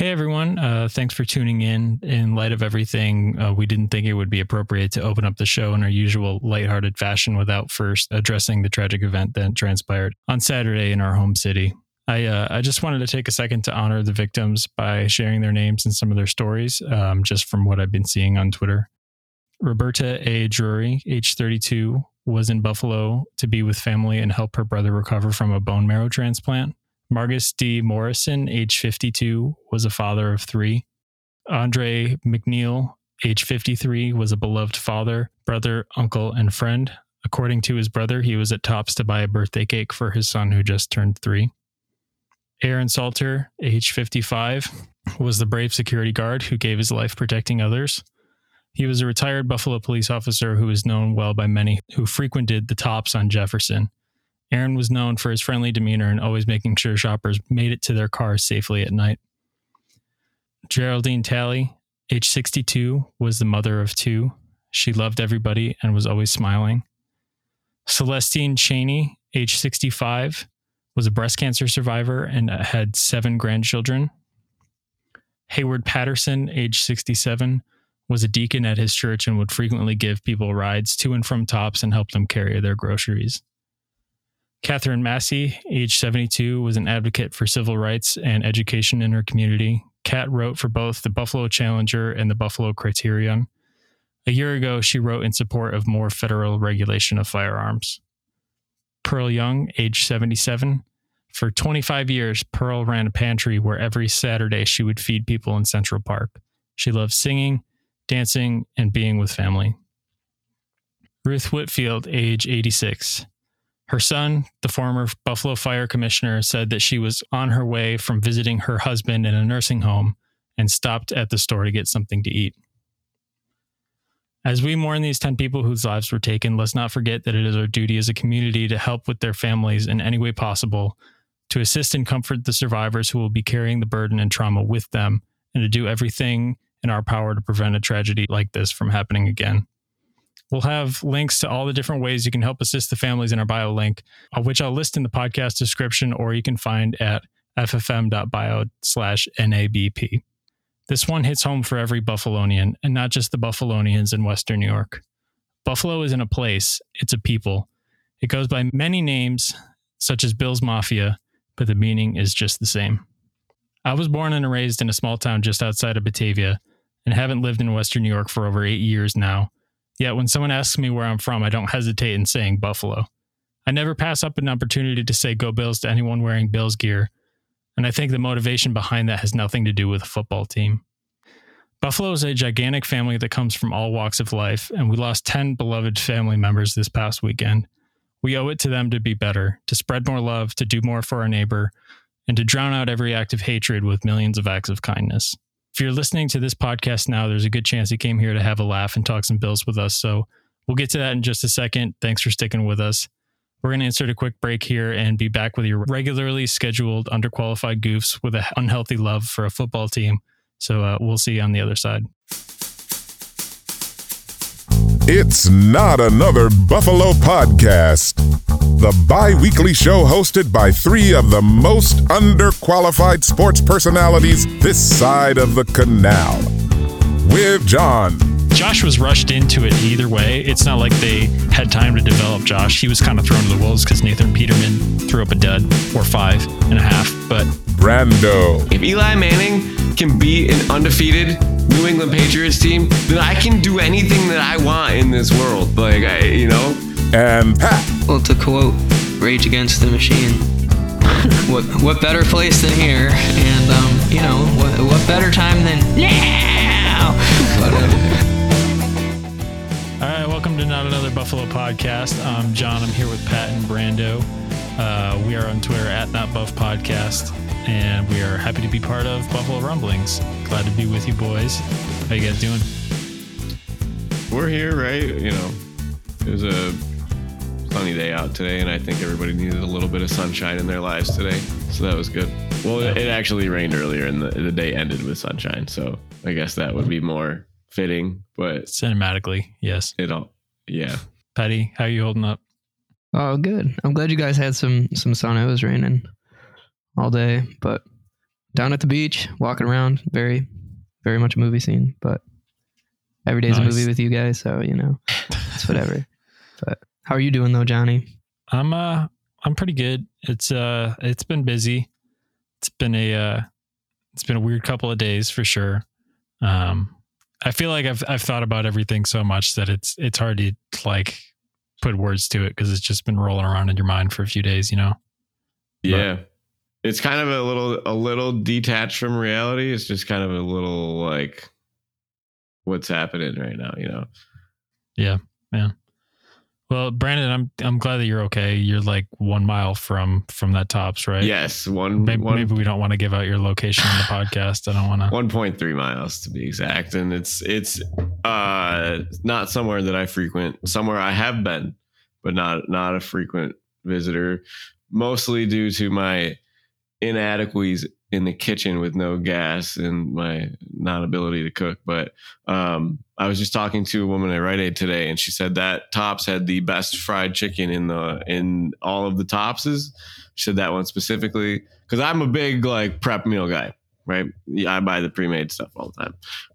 Hey everyone, uh, thanks for tuning in. In light of everything, uh, we didn't think it would be appropriate to open up the show in our usual lighthearted fashion without first addressing the tragic event that transpired on Saturday in our home city. I uh, I just wanted to take a second to honor the victims by sharing their names and some of their stories, um, just from what I've been seeing on Twitter. Roberta A. Drury, age 32, was in Buffalo to be with family and help her brother recover from a bone marrow transplant. Margus D. Morrison, age 52, was a father of three. Andre Mackniel, age 53, was a beloved father, brother, uncle, and friend. According to his brother, he was at Tops to buy a birthday cake for his son who just turned three. Aaron Salter, age 55, was the brave security guard who gave his life protecting others. He was a retired Buffalo police officer who was known well by many who frequented the tops on Jefferson. Aaron was known for his friendly demeanor and always making sure shoppers made it to their cars safely at night. Geraldine Talley, age 62, was the mother of two. She loved everybody and was always smiling. Celestine Chaney, age 65, was a breast cancer survivor and had seven grandchildren. Heyward Patterson, age 67, was a deacon at his church and would frequently give people rides to and from Tops and help them carry their groceries. Katherine Massey, age 72, was an advocate for civil rights and education in her community. Kat wrote for both the Buffalo Challenger and the Buffalo Criterion. A year ago, she wrote in support of more federal regulation of firearms. Pearl Young, age 77. For 25 years, Pearl ran a pantry where every Saturday she would feed people in Central Park. She loved singing, dancing, and being with family. Ruth Whitfield, age 86. Her son, the former Buffalo Fire Commissioner, said that she was on her way from visiting her husband in a nursing home and stopped at the store to get something to eat. As we mourn these 10 people whose lives were taken, let's not forget that it is our duty as a community to help with their families in any way possible, to assist and comfort the survivors who will be carrying the burden and trauma with them, and to do everything in our power to prevent a tragedy like this from happening again. We'll have links to all the different ways you can help assist the families in our bio link, which I'll list in the podcast description, or you can find at ffm.bio slash NABP. This one hits home for every Buffalonian, and not just the Buffalonians in Western New York. Buffalo isn't a place, it's a people. It goes by many names, such as Bills Mafia, but the meaning is just the same. I was born and raised in a small town just outside of Batavia and haven't lived in Western New York for over eight years now Yet when someone asks me where I'm from, I don't hesitate in saying Buffalo. I never pass up an opportunity to say go Bills to anyone wearing Bills gear, and I think the motivation behind that has nothing to do with a football team. Buffalo is a gigantic family that comes from all walks of life, and we lost 10 beloved family members this past weekend. We owe it to them to be better, to spread more love, to do more for our neighbor, and to drown out every act of hatred with millions of acts of kindness if you're listening to this podcast now, there's a good chance you came here to have a laugh and talk some bills with us. So we'll get to that in just a second. Thanks for sticking with us. We're going to insert a quick break here and be back with your regularly scheduled underqualified goofs with an unhealthy love for a football team. So uh, we'll see you on the other side. It's not another Buffalo podcast the bi weekly show hosted by three of the most underqualified sports personalities this side of the canal. With John. Josh was rushed into it either way. It's not like they had time to develop Josh. He was kind of thrown to the wolves because Nathan Peterman threw up a dud or five and a half. But Brando. If Eli Manning can beat an undefeated New England Patriots team, then I can do anything that I want in this world. Like, I, you know, and Pat. Well, to quote Rage Against the Machine, what what better place than here? And um, you know, what what better time than now? Buffalo podcast. I'm John. I'm here with Pat and Brando. Uh, we are on Twitter at Not Buff Podcast, and we are happy to be part of Buffalo Rumblings. Glad to be with you boys. How you guys doing? We're here, right? You know, it was a sunny day out today, and I think everybody needed a little bit of sunshine in their lives today. So that was good. Well, it actually rained earlier, and the, the day ended with sunshine. So I guess that would be more fitting. But cinematically, yes. It all, yeah. Patty, how are you holding up? Oh, good. I'm glad you guys had some some sun. It was raining all day, but down at the beach, walking around. Very, very much a movie scene, but every day's a movie with you guys, so you know, it's whatever. but how are you doing though, Johnny? I'm uh I'm pretty good. It's uh it's been busy. It's been a uh it's been a weird couple of days for sure. Um I feel like I've I've thought about everything so much that it's it's hard to like put words to it because it's just been rolling around in your mind for a few days, you know. Yeah. It's kind of a little a little detached from reality. It's just kind of a little like what's happening right now, you know. Well, Brandon, I'm I'm glad that you're okay. You're like one mile from from that tops, right? Yes, one Maybe, one maybe we don't want to give out your location on the podcast. I don't want to. 1.3 miles to be exact and it's it's uh not somewhere that i frequent somewhere i have been but not not a frequent visitor mostly due to my inadequacies in the kitchen with no gas and my non ability to cook but um i was just talking to a woman at Rite Aid today and she said that tops had the best fried chicken in the in all of the topses she said that one specifically because i'm a big like prep meal guy right? I buy the pre-made stuff all the time.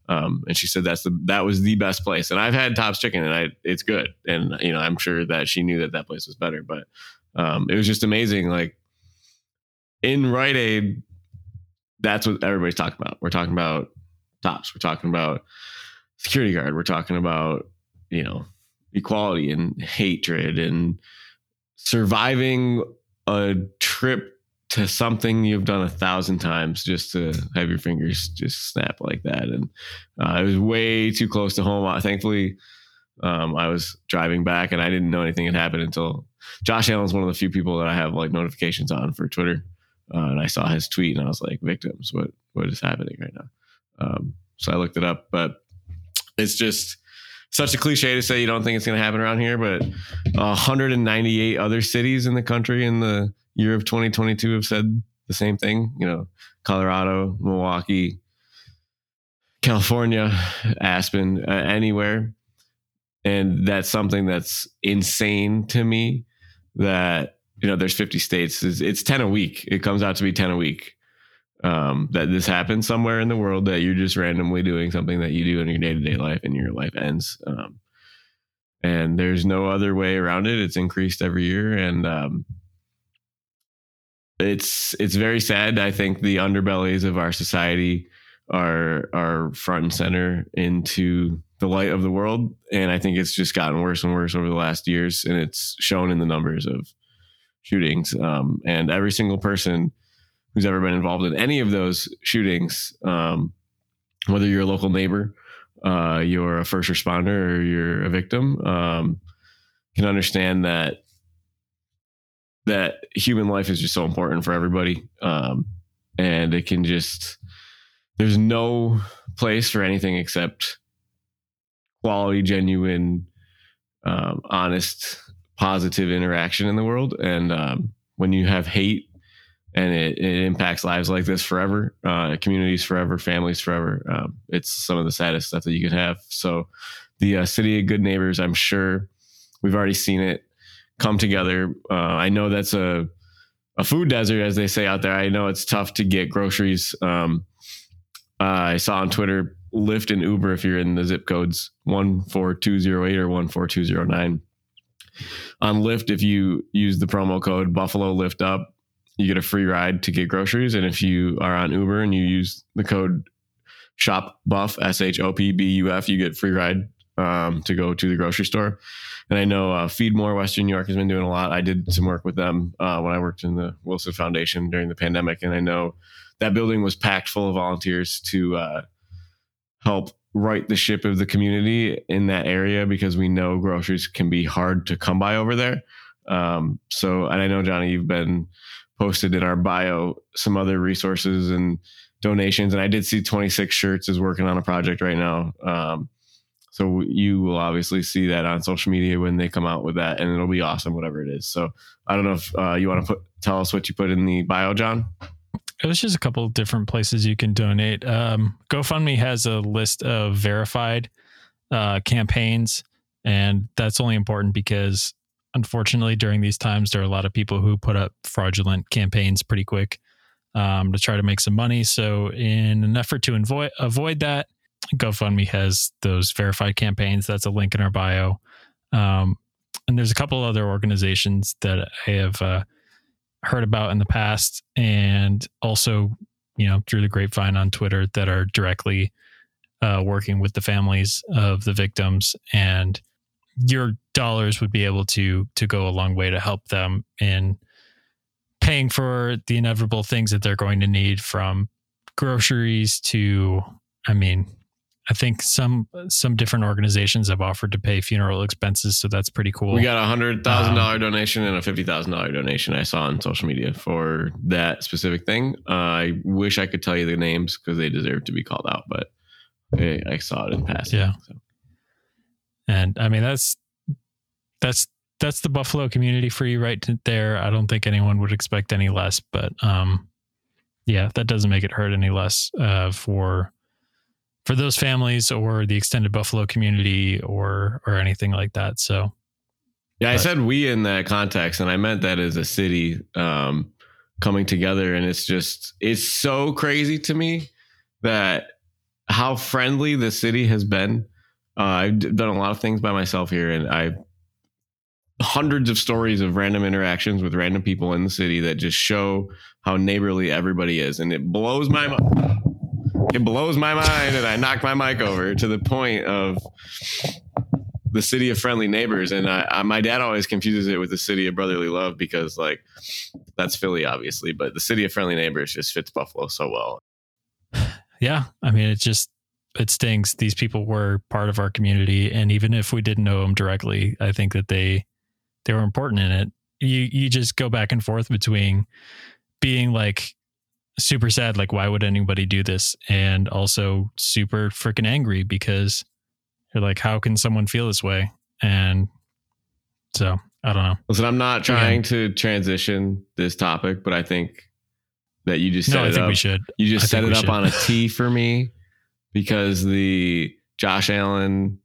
Um, and she said that's the that was the best place. And I've had Tops Chicken, and I it's good. And you know, I'm sure that she knew that that place was better. But um, it was just amazing. Like in Rite Aid, that's what everybody's talking about. We're talking about Tops. We're talking about security guard. We're talking about you know equality and hatred and surviving a trip to something you've done a thousand times just to have your fingers just snap like that. And uh, it was way too close to home. Uh, thankfully, um, I was driving back and I didn't know anything had happened until Josh Allen's one of the few people that I have like notifications on for Twitter. Uh, and I saw his tweet and I was like, victims, what, what is happening right now? Um, so I looked it up, but it's just such a cliche to say you don't think it's going to happen around here, but 198 other cities in the country in the year of 2022 have said the same thing. You know, Colorado, Milwaukee, California, Aspen, uh, anywhere. And that's something that's insane to me that, you know, there's 50 states. It's, it's 10 a week. It comes out to be 10 a week. Um, that this happens somewhere in the world that you're just randomly doing something that you do in your day to day life and your life ends. Um, and there's no other way around it. It's increased every year. And, um, it's it's very sad. I think the underbellies of our society are are front and center into the light of the world, and I think it's just gotten worse and worse over the last years, and it's shown in the numbers of shootings. Um, and every single person who's ever been involved in any of those shootings, um, whether you're a local neighbor, uh, you're a first responder, or you're a victim, um, can understand that that human life is just so important for everybody. Um, and it can just, there's no place for anything except quality, genuine, um, honest, positive interaction in the world. And um, when you have hate and it, it impacts lives like this forever, uh, communities forever, families forever, um, it's some of the saddest stuff that you can have. So, the uh, city of good neighbors, I'm sure we've already seen it come together. Uh, I know that's a a food desert, as they say out there. I know it's tough to get groceries. Um, I saw on Twitter Lyft and Uber if you're in the zip codes one four two zero eight or one four two zero nine. On Lyft, if you use the promo code Buffalo Lift Up, you get a free ride to get groceries. And if you are on Uber and you use the code Shop Buff S H O P B U F, you get free ride um, to go to the grocery store. And I know uh, Feed More Western New York has been doing a lot. I did some work with them uh, when I worked in the Wilson Foundation during the pandemic, and I know that building was packed full of volunteers to uh, help right the ship of the community in that area because we know groceries can be hard to come by over there. Um, so, and I know Johnny, you've been posted in our bio some other resources and donations, and I did see 26 Shirts is working on a project right now. Um, so you will obviously see that on social media when they come out with that, and it'll be awesome, whatever it is. So I don't know if uh, you want to put tell us what you put in the bio, John. It was just a couple of different places you can donate. Um, GoFundMe has a list of verified uh, campaigns, and that's only important because unfortunately during these times there are a lot of people who put up fraudulent campaigns pretty quick. um, to try to make some money. So, in an effort to avoid avoid that, GoFundMe has those verified campaigns. That's a link in our bio. Um, and there's a couple other organizations that I have uh, heard about in the past, and also, you know, through the grapevine on Twitter that are directly uh, working with the families of the victims, and your dollars would be able to to go a long way to help them in paying for the inevitable things that they're going to need from groceries to i mean i think some some different organizations have offered to pay funeral expenses so that's pretty cool We got a hundred thousand Um, dollar donation and a fifty thousand dollar donation I saw on social media for that specific thing. Uh, I wish I could tell you the names because they deserve to be called out, but I, I saw it in passing. Yeah. so. and i mean that's that's that's the buffalo community for you right there i don't think anyone would expect any less but um yeah that doesn't make it hurt any less uh for for those families or the extended buffalo community or or anything like that so Yeah, I said we in that context, and I meant that as a city um, coming together. And it's just, it's so crazy to me that how friendly the city has been. Uh, I've done a lot of things by myself here, and I've hundreds of stories of random interactions with random people in the city that just show how neighborly everybody is, and it blows my mind. It blows my mind, and I knocked my mic over to the point of the city of friendly neighbors. And I, I, my dad always confuses it with the city of brotherly love because like that's philly obviously but the city of friendly neighbors just fits buffalo so well. Yeah i mean it just it stings. These people were part of our community and even if we didn't know them directly i think that they they were important in it. You you just go back and forth between being like super sad like why would anybody do this? And also super freaking angry because you're like how can someone feel this way? And so i don't know. Listen i'm not trying to transition this topic but i think that you just set no i think up. we should. You just I set it up should. on a t for me because the josh allen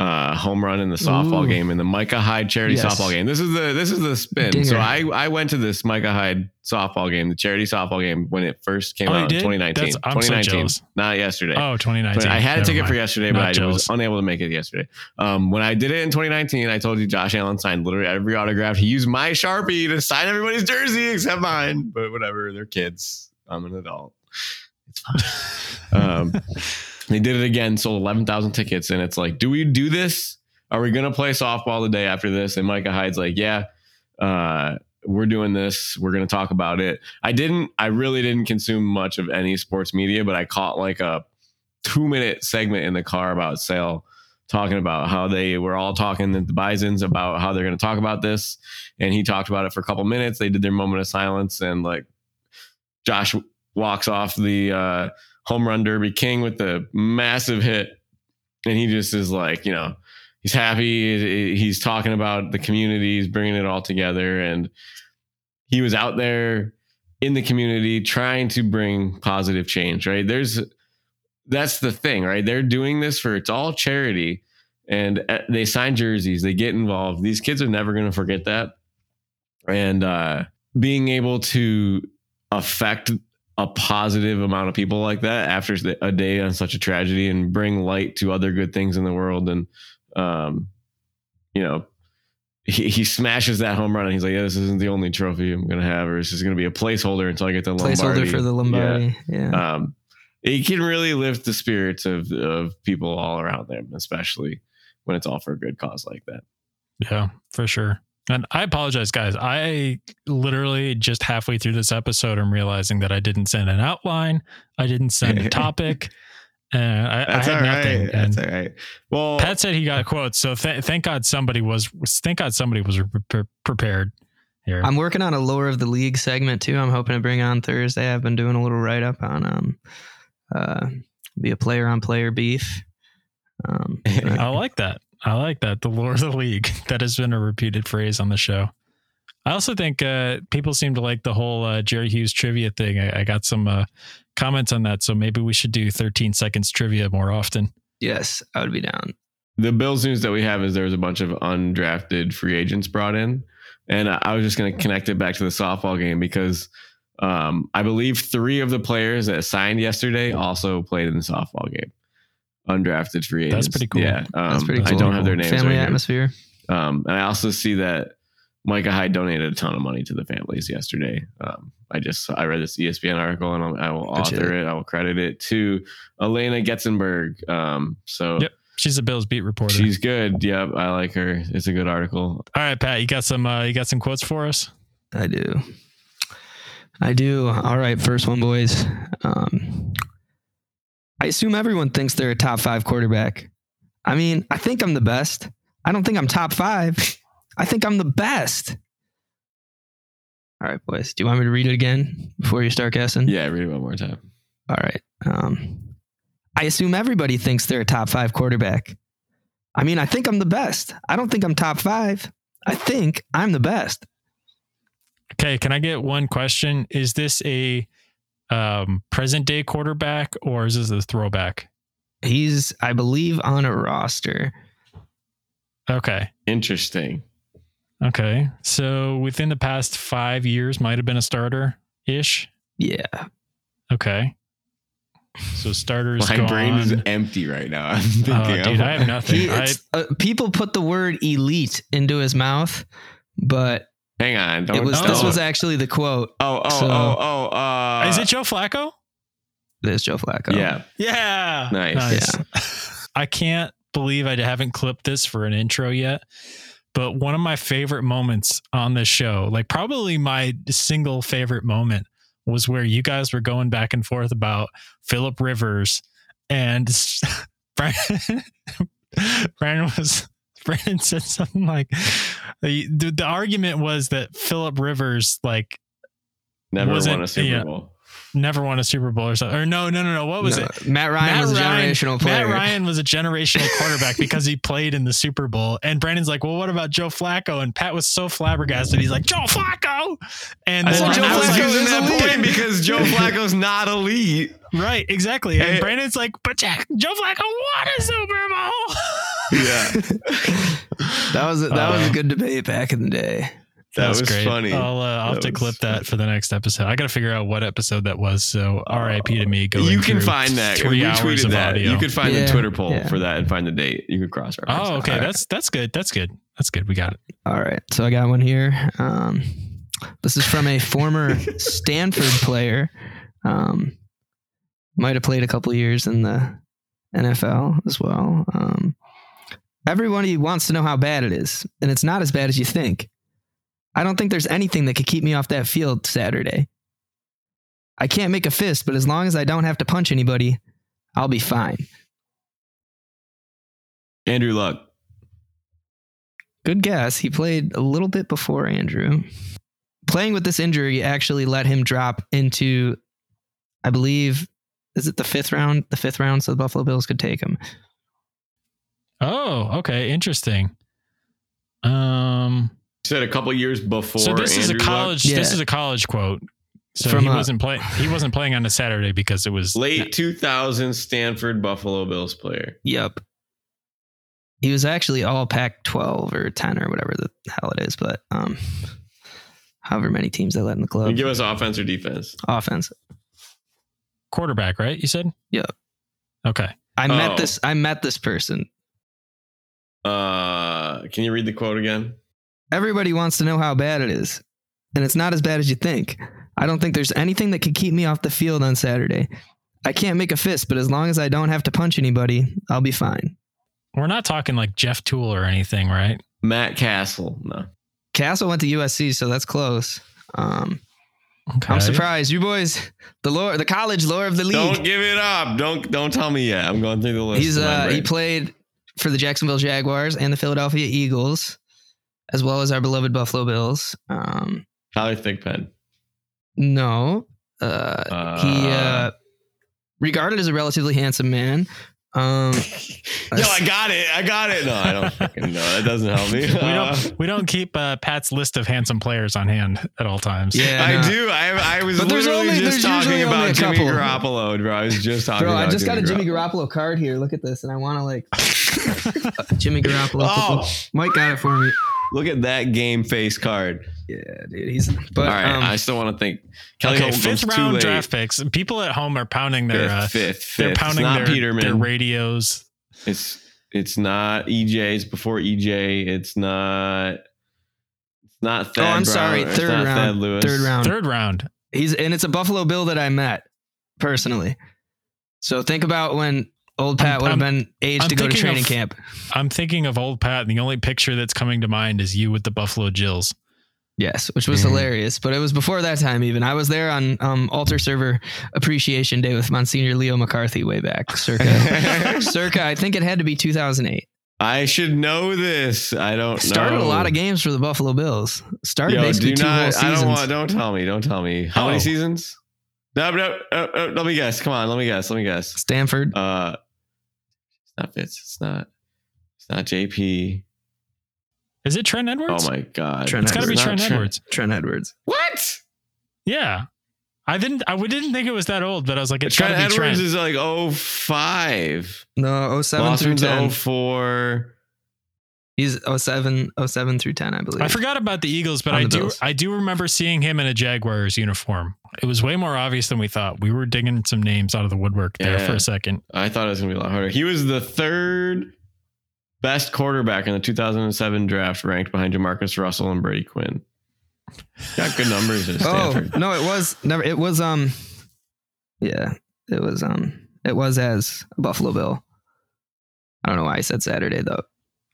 uh, home run in the softball Ooh. game and the Micah Hyde charity Yes. softball game. This is the this is the spin. Dinger. So I I went to this Micah Hyde softball game, the charity softball game when it first came Oh, out in did? 2019. That's- I'm 2019, jealous. not yesterday. oh 2019 I had a Never ticket for yesterday, Not but I was unable to make it yesterday. Um, when I did it in 2019, I told you Josh Allen signed literally every autograph. He used my Sharpie to sign everybody's jersey except mine. But whatever, they're kids. I'm an adult. It's fine. um, they did it again, sold 11,000 tickets. And it's like, do we do this? Are we going to play softball the day after this? And Micah Hyde's like, yeah, uh, we're doing this. We're going to talk about it. I didn't, I really didn't consume much of any sports media, but I caught like a two minute segment in the car about sale talking about how they were all talking the bisons about how they're going to talk about this and he talked about it for a couple minutes they did their moment of silence and like josh walks off the uh, home run derby king with the massive hit. And he just is like you know he's happy. He's talking about the community. He's bringing it all together. And he was out there in the community trying to bring positive change right? There's that's the thing right? They're doing this for it's all charity. And uh, they sign jerseys. They get involved. These kids are never going to forget that. And uh being able to affect a positive amount of people like that after a day on such a tragedy and bring light to other good things in the world and um you know he, he smashes that home run and he's like yeah this isn't the only trophy i'm gonna have or this is gonna be a placeholder until i get the lombardi Placeholder for the Yeah. Lombardi. Yeah. um, it can really lift the spirits of of people all around them, especially when it's all for a good cause like that. Yeah, for sure. And I apologize, guys. I literally just halfway through this episode, I'm realizing that I didn't send an outline. I didn't send a topic. And I, I had nothing. That's and all right. Well, Pat said he got quotes. So th- thank God somebody was. Thank God somebody was pre- prepared here. I'm working on a lore of the league segment too. I'm hoping to bring on Thursday. I've been doing a little write up on um uh be a player on player beef. Um I like that. I like that. The lore of the league. That has been a repeated phrase on the show. I also think uh, people seem to like the whole uh, Jerry Hughes trivia thing. I, I got some uh, comments on that, so maybe we should do 13 seconds trivia more often. yes, I would be down. the Bills news that we have is there was a bunch of undrafted free agents brought in, and I I was just going to connect it back to the softball game because Um, I believe three of the players that signed yesterday also played in the softball game. Undrafted free agents. That's pretty cool. Yeah, um, That's pretty I don't have their names. Family right here. atmosphere. Um, and I also see that Micah Hyde donated a ton of money to the families yesterday. Um, I just I read this ESPN article and I'll, I will Good author it. I will credit it to Alaina Getzenberg. Um, so Yep. She's a Bills beat reporter. she's good. Yep, I like her. It's a good article. All right, Pat, you got some uh, you got some quotes for us? I do. I do. All right, first one, boys. Um, I assume everyone thinks they're a top five quarterback. I mean, I think I'm the best. I don't think I'm top five. I think I'm the best. All right, boys. Do you want me to read it again before you start guessing? Yeah, read it one more time. All right. Um, I assume everybody thinks they're a top five quarterback. I mean, I think I'm the best. I don't think I'm top five. I think I'm the best. Okay, can I get one question? Is this a um, present day quarterback or is this a throwback? He's, I believe, on a roster. Okay. Interesting. Okay. So within the past five years, might have been a starter ish. Yeah. Okay. So starters. My gone. brain is empty right now. I'm thinking. Oh, dude, I have nothing. He, I, uh, people put the word elite into his mouth, but Hang on. Don't. it was Oh. this don't- was actually the quote. Oh, oh, so- oh, oh. Uh, is it Joe Flacco? This Joe Flacco. Yeah. Yeah. Nice. I can't believe I haven't clipped this for an intro yet. But one of my favorite moments on this show, like probably my single favorite moment, was where you guys were going back and forth about Philip Rivers and Brandon, Brandon was Brandon said something like the, the argument was that Philip Rivers like Never wasn't- won a Super yeah. Bowl. Never won a Super Bowl or something. Or no, no, no, no. What was No, it? Matt Ryan was a generational player. Matt Ryan was a generational quarterback because he played in the Super Bowl. And Brandon's like, well, what about Joe Flacco? And Pat was so flabbergasted. He's like, Joe Flacco. And I, then Joe I was Flacco using is that elite. point because Joe Flacco's not elite. right, exactly. And Hey. Brandon's like, but Jack, Joe Flacco won a Super Bowl. Yeah, that was a, that was Uh, a good debate back in the day. That was funny. I'll, uh, I'll have to was clip that for the next episode. I got to figure out what episode that was. So RIP to me. Going you can find that. Three we hours of that. audio. You could find Yeah, the Twitter poll yeah. for that and find the date. You could cross reference. Oh, okay. That's that's good. That's good. That's good. We got it. All right, so I got one here. Um, this is from a former Stanford player. Um, might have played a couple years in the NFL as well. Um, everybody wants to know how bad it is, and it's not as bad as you think. I don't think there's anything that could keep me off that field Saturday. I can't make a fist, but as long as I don't have to punch anybody, I'll be fine. Andrew Luck. Good guess. He played a little bit before Andrew. Playing with this injury actually let him drop into, I believe, is it the fifth round? The fifth round, so the Buffalo Bills could take him. Oh, okay. Interesting. Um. You said a couple years before. So this is a Andrew Luck? college. This is a college quote. So From, he uh, wasn't playing. He wasn't playing on a Saturday because it was late 2000 Stanford Buffalo Bills player. Yep. He was actually all Pac 12 or 10 or whatever the hell it is, but um, however many teams they let in the Can you club. give us offense or defense? Offense. quarterback, right? You said. Yeah. Okay. I Oh. met this. I met this person. Uh, can you read the quote again? Everybody wants to know how bad it is, and it's not as bad as you think. I don't think there's anything that could keep me off the field on Saturday. I can't make a fist, but as long as I don't have to punch anybody, I'll be fine. We're not talking like Jeff Tuel or anything, right? Matt Cassel. No. Cassel went to USC, so that's close. Um, Okay. I'm surprised. You boys, the lore, the college lore of the league. Don't give it up. Don't don't tell me yet. I'm going through the list. He's uh, he played for the Jacksonville Jaguars and the Philadelphia Eagles, as well as our beloved Buffalo Bills. Um, Tyler Thigpen. no, uh, he uh, regarded as a relatively handsome man. Um, Yo, I got it. I got it. No, I don't fucking know. That doesn't help me. We Uh, don't. We don't keep uh, Pat's list of handsome players on hand at all times. yeah, I no. do. I, I was But there's literally only- just there's talking about a Jimmy. Garoppolo, bro. I was just talking Bro, about I just got a Jimmy Garoppolo. Garoppolo card here. Look at this, and I want to like Jimmy Garoppolo. Oh. Mike got it for me. Look at that game face card. Yeah, dude. He's but All right, um, I still want to think. Kelly okay, Holcomb fifth round late. draft picks. People at home are pounding their Fifth, uh, fifth, fifth. they're It's pounding not their, Peterman. their radios. It's it's not EJ's before EJ. It's not. It's not Thad oh, I'm Brown, sorry. or it's Third not Thad round. Lewis. Third round. Third round. He's and it's a Buffalo Bill that I met personally. So think about when old Pat I'm- would have I'm- been aged I'm to go to training of- camp. I'm thinking of old Pat, and the only picture that's coming to mind is you with the Buffalo Jills. Yes, which was hilarious. But it was before that time even. I was there on um, Altar Server Appreciation Day with Monsignor Leo McCarthy way back, circa circa. I think it had to be 2008. I should know this. I don't Started know. a lot of games for the Buffalo Bills. Started Yo, basically do two whole not. I seasons. don't want. Don't tell me. Don't tell me. How Oh. many seasons? No, no, no, no, Let me guess. Come on. Let me guess. Let me guess. Stanford. Uh, it's not Fitz. It's not. It's not JP. Is it Trent Edwards? Oh my god. Trent it's got to be It's Trent, not Edwards. Trent Edwards. What? Yeah. I didn't. I didn't think it was that old, but I was like, it's got Trent to be Edwards Trent. is like 05. No, 07 through Lawson's 10. 04. He's 07, 07 through 10, I believe. I forgot about the Eagles, but On I do. Bills. I do remember seeing him in a Jaguars uniform. It was way more obvious than we thought. We were digging some names out of the woodwork there Yeah. for a second. I thought it was going to be a lot harder. He was the third best quarterback in the 2007 draft, ranked behind Jamarcus Russell and Brady Quinn. Got good numbers at Oh no, it was never. It was um, yeah, it was um, it was as a Buffalo Bill. I don't know why I said Saturday though.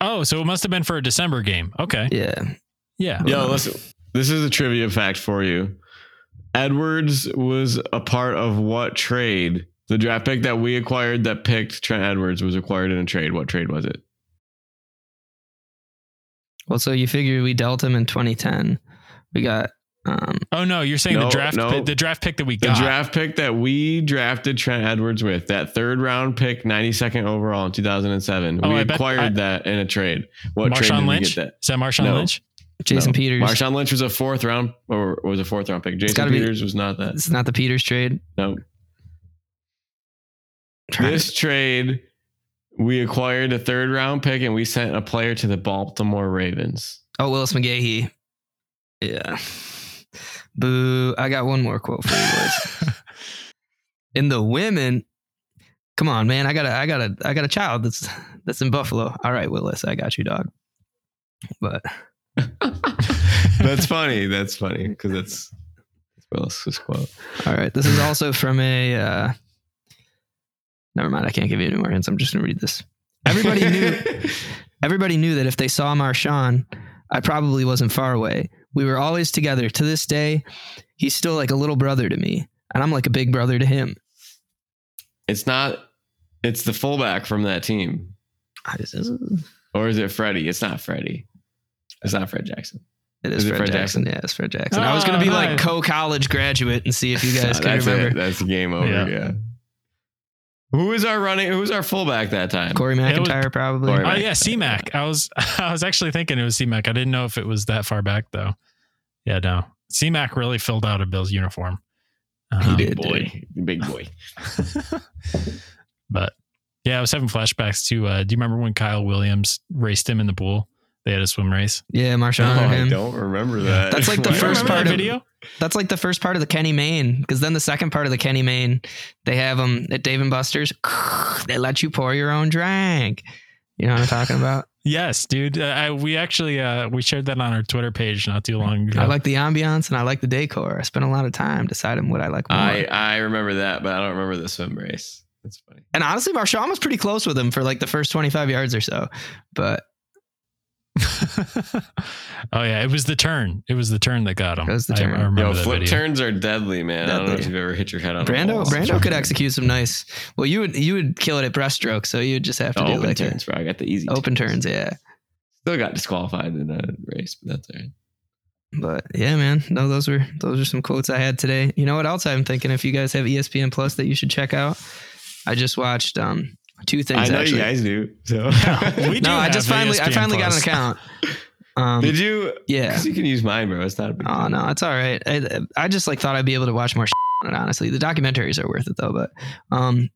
Oh, so it must have been for a December game. Okay. Yeah, Yeah. Yo, listen, this is a trivia fact for you. Edwards was a part of what trade? The draft pick that we acquired that picked Trent Edwards was acquired in a trade. What trade was it? well, so you figure we dealt him in 2010. We got um, Oh no, you're saying No, the draft no. pick, the draft pick that we got. The draft pick that we drafted Trent Edwards with, that third round pick, 92nd overall in 2007. Oh, we I bet- acquired I- that in a trade. What trade did Lynch. we get that? Is that Marshawn No. Lynch? Jason No. Peters. Marshawn Lynch was a fourth round or was a fourth round pick. Jason gotta be- Peters was not that. It's not the Peters trade. No. Trying This trade, we acquired a third round pick and we sent a player to the Baltimore Ravens. Oh, Willis McGahee. Yeah. Boo. I got one more quote for you boys. in the women, come on, man. I got a I got a I got a child that's that's in Buffalo. All right, Willis, I got you, dog. But That's funny. That's funny because that's that's Willis's quote. all right, this is also from a uh never mind, I can't give you any more hints. I'm just gonna read this. Everybody knew everybody knew that if they saw Marshawn, I probably wasn't far away. We were always together. To this day, he's still like a little brother to me, and I'm like a big brother to him. It's not. It's the fullback from that team, I just- or is it Freddie? It's not Freddie. It's not Fred Jackson. It is, Is it Fred, Fred Jackson. Jackson? Yeah, it's Fred Jackson. I was gonna be Ah, like co-college graduate and see if you guys So can that's remember It. That's the game over. Yeah. Yeah. Who was our running? Who was our fullback that time? Corey It was- McIntyre. probably. Corey Oh Mac. yeah, C-Mac. I was I was actually thinking it was C-Mac. I didn't know if it was that far back though. Yeah, no. C-Mac really filled out a Bills uniform. He Um, did. Big boy. Big boy. but yeah, I was having flashbacks to. Uh, do you remember when Kyle Williams raced him in the pool? They had a swim race. Yeah, Marshawn Oh, or I don't remember that. That's like the first part that of- video. That's like the first part of the Kenny Mayne, because then the second part of the Kenny Mayne, they have them at Dave and Buster's. They let you pour your own drink. You know what I'm talking about? Yes, dude. Uh, I, we actually uh, we shared that on our Twitter page not too long ago. I like the ambiance and I like the decor. I spent a lot of time deciding what I like more. I I remember that, but I don't remember the swim race. That's funny. and honestly, Marshawn was pretty close with him for like the first 25 yards or so. But oh yeah, it was the turn. It was the turn that got him. It was the turn. I, remember Yo, that flip video. turns are deadly, man. I don't know if you've ever hit your head on a Brando, wall. Brando could execute some nice. Well, you would you would kill it at breaststroke, so you'd just have to The do open like turns, bro. I got the easy open turns. Yeah. Still got disqualified in a race, but that's all right. But yeah, man, no, those were those are some quotes I had today. You know what else I'm thinking? If you guys have ESPN Plus that you should check out, I just watched um two things. I know actually. you guys do. So we do no, I just finally I ESPN finally got an account. Um, did you? yeah. 'Cause you can use mine, bro. It's not a big Oh deal. no, it's all right. I, I just like thought I'd be able to watch more on it. Honestly, the documentaries are worth it though. But um,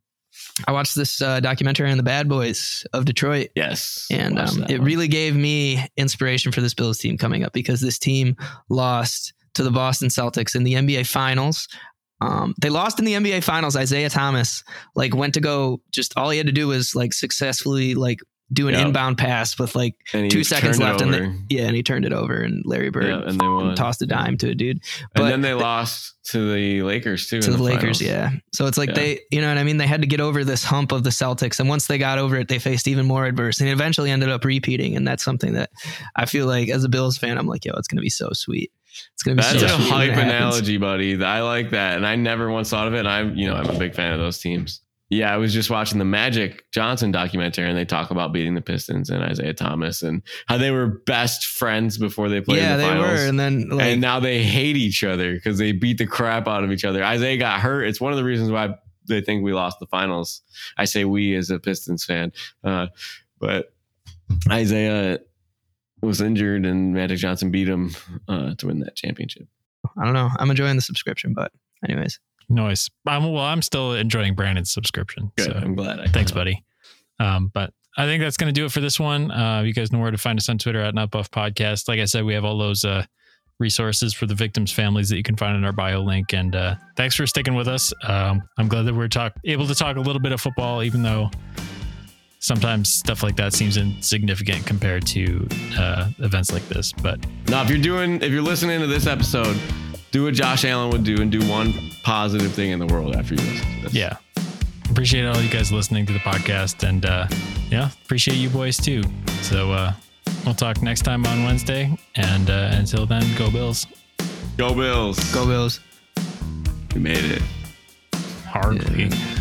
I watched this uh, documentary on the Bad Boys of Detroit, Yes. and um, it one. really gave me inspiration for this Bills team coming up because this team lost to the Boston Celtics in the NBA Finals. Um, they lost in the NBA Finals. Isiah Thomas like went to go. Just all he had to do was like successfully like do an Yeah. inbound pass with like two seconds left, and they, yeah, and he turned it over, and Larry Bird yeah, and they won. tossed a dime to a dude and then they lost to the Lakers too. to the, the Lakers. finals. Yeah. So it's like Yeah. they, you know what I mean? They had to get over this hump of the Celtics. And once they got over it, they faced even more adversity and eventually ended up repeating. And that's something that I feel like as a Bills fan, I'm like, yo, it's going to be so sweet. It's going to be That's so a hype analogy, buddy. I like that, and I never once thought of it. And I'm, you know, I'm a big fan of those teams. Yeah, I was just watching the Magic Johnson documentary, and they talk about beating the Pistons and Isiah Thomas and how they were best friends before they played Yeah, in the they finals. were. And then like, and now they hate each other because they beat the crap out of each other. Isiah got hurt. It's one of the reasons why they think we lost the finals. I say we as a Pistons fan, uh, but Isiah was injured, and Magic Johnson beat him uh, to win that championship. I don't know. I'm enjoying the subscription, but anyways, Noise. I'm, well, I'm still enjoying Brandon's subscription. Good. So I'm glad. I thanks, buddy. Um, but I think that's going to do it for this one. Uh, you guys know where to find us on Twitter at Not Buff Podcast. Like I said, we have all those uh, resources for the victims' families that you can find in our bio link. And uh, thanks for sticking with us. Um, I'm glad that we're talk able to talk a little bit of football, even though sometimes stuff like that seems insignificant compared to uh, events like this. But Now, if you're doing, if you're listening to this episode, do what Josh Allen would do and do one positive thing in the world after you listen to this. yeah, appreciate all you guys listening to the podcast, and uh, yeah, appreciate you boys too. So uh, we'll talk next time on Wednesday, and uh, until then, go Bills. Go Bills. go Bills. We made it. Hardly. Yeah.